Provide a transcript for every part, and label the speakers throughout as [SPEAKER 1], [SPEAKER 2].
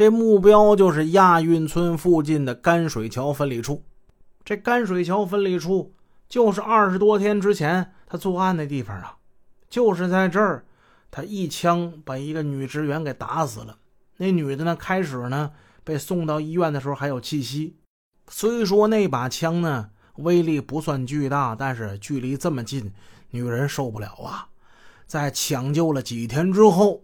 [SPEAKER 1] 这目标就是亚运村附近的甘水桥分理处。这甘水桥分理处就是二十多天之前他作案的地方啊，就是在这儿，他一枪把一个女职员给打死了。那女的呢，开始呢被送到医院的时候还有气息。虽说那把枪呢威力不算巨大，但是距离这么近，女人受不了啊。在抢救了几天之后，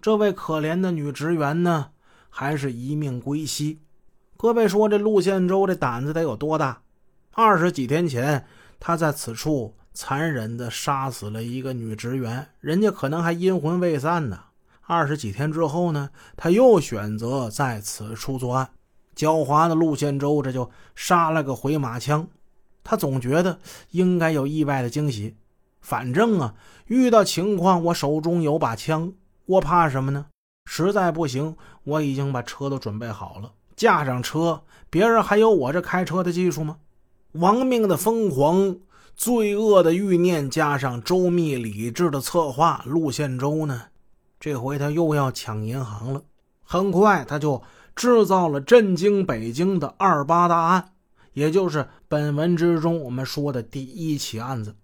[SPEAKER 1] 这位可怜的女职员呢，还是一命归西。各位说，这陆宪洲这胆子得有多大？二十几天前，他在此处残忍地杀死了一个女职员，人家可能还阴魂未散呢。二十几天之后呢，他又选择在此处作案。狡猾的陆宪洲这就杀了个回马枪。他总觉得应该有意外的惊喜。反正啊，遇到情况，我手中有把枪，我怕什么呢？实在不行，我已经把车都准备好了，架上车，别人还有我这开车的技术吗？亡命的疯狂，罪恶的欲念，加上周密理智的策划，陆宪洲呢，这回他又要抢银行了。很快，他就制造了震惊北京的二八大案，也就是本文之中我们说的第一起案子。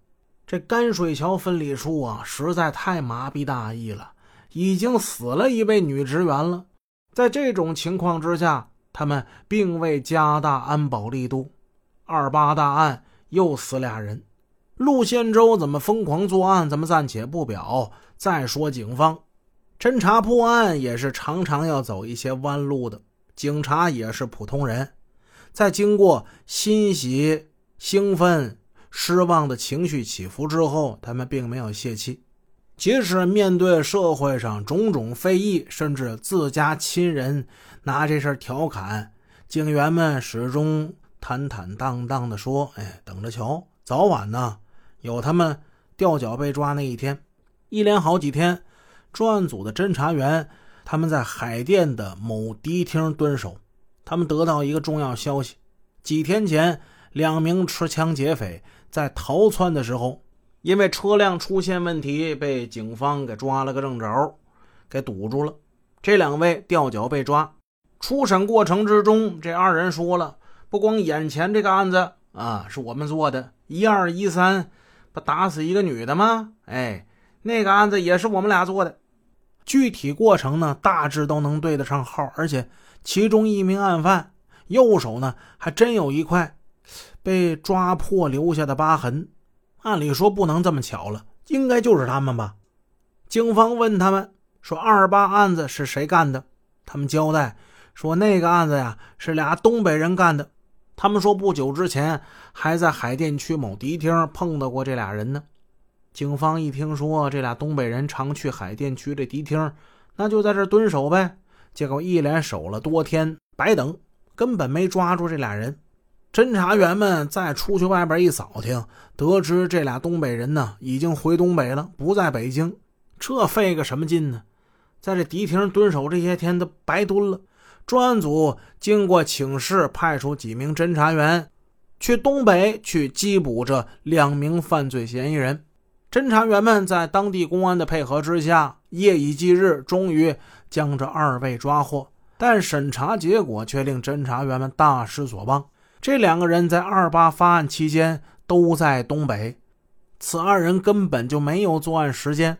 [SPEAKER 1] 这甘水桥分理处啊，实在太麻痹大意了，已经死了一位女职员了。在这种情况之下，他们并未加大安保力度。二八大案又死俩人，陆宪洲怎么疯狂作案？咱们暂且不表。再说警方侦查破案也是常常要走一些弯路的，警察也是普通人，在经过欣喜、兴奋。失望的情绪起伏之后，他们并没有泄气。即使面对社会上种种非议，甚至自家亲人拿这事调侃，警员们始终坦坦荡荡地说：“哎，等着瞧，早晚呢有他们掉脚被抓那一天。”一连好几天，专案组的侦查员他们在海淀的某迪厅蹲守，他们得到一个重要消息：几天前，两名持枪劫匪。在逃窜的时候，因为车辆出现问题，被警方给抓了个正着，给堵住了。这两位吊脚被抓。初审过程之中，这二人说了，不光眼前这个案子啊是我们做的，一二一三不打死一个女的吗？哎，那个案子也是我们俩做的。具体过程呢，大致都能对得上号，而且其中一名案犯右手呢，还真有一块。被抓破留下的疤痕，按理说不能这么巧了，应该就是他们吧？警方问他们说：“二八案子是谁干的？”他们交代说：“那个案子呀，是俩东北人干的。”他们说不久之前还在海淀区某迪厅碰到过这俩人呢。警方一听说这俩东北人常去海淀区这迪厅，那就在这蹲守呗。结果一连守了多天，白等，根本没抓住这俩人。侦查员们再出去外边一扫听，得知这俩东北人呢已经回东北了，不在北京。这费个什么劲呢？在这迪厅蹲守这些天都白蹲了。专案组经过请示，派出几名侦查员去东北去缉捕这两名犯罪嫌疑人。侦查员们在当地公安的配合之下，夜以继日，终于将这二位抓获。但审查结果却令侦查员们大失所望。这两个人在二八发案期间都在东北，此二人根本就没有作案时间。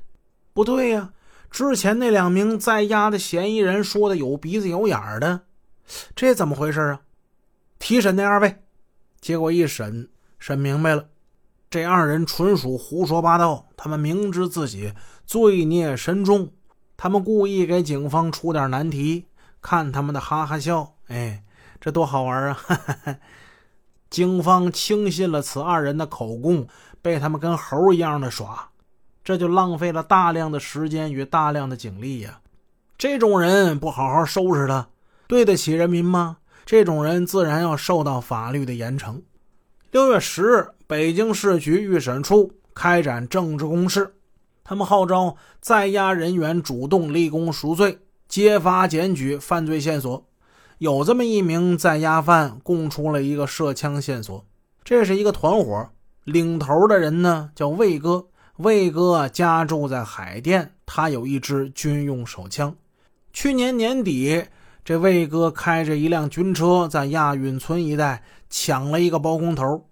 [SPEAKER 1] 不对呀，之前那两名在押的嫌疑人说的有鼻子有眼的，这怎么回事啊？提审那二位，结果一审审明白了，这二人纯属胡说八道。他们明知自己罪孽深重，他们故意给警方出点难题，看他们的哈哈笑。哎。这多好玩啊！哈 哈警方轻信了此二人的口供，被他们跟猴一样的耍，这就浪费了大量的时间与大量的警力呀。这种人不好好收拾他，对得起人民吗？这种人自然要受到法律的严惩。六月十日，北京市局预审处开展政治攻势，他们号召在押人员主动立功赎罪，揭发检举犯罪线索。有这么一名在押犯供出了一个涉枪线索，这是一个团伙，领头的人呢叫魏哥。魏哥家住在海淀，他有一支军用手枪。去年年底，这魏哥开着一辆军车在亚运村一带抢了一个包工头，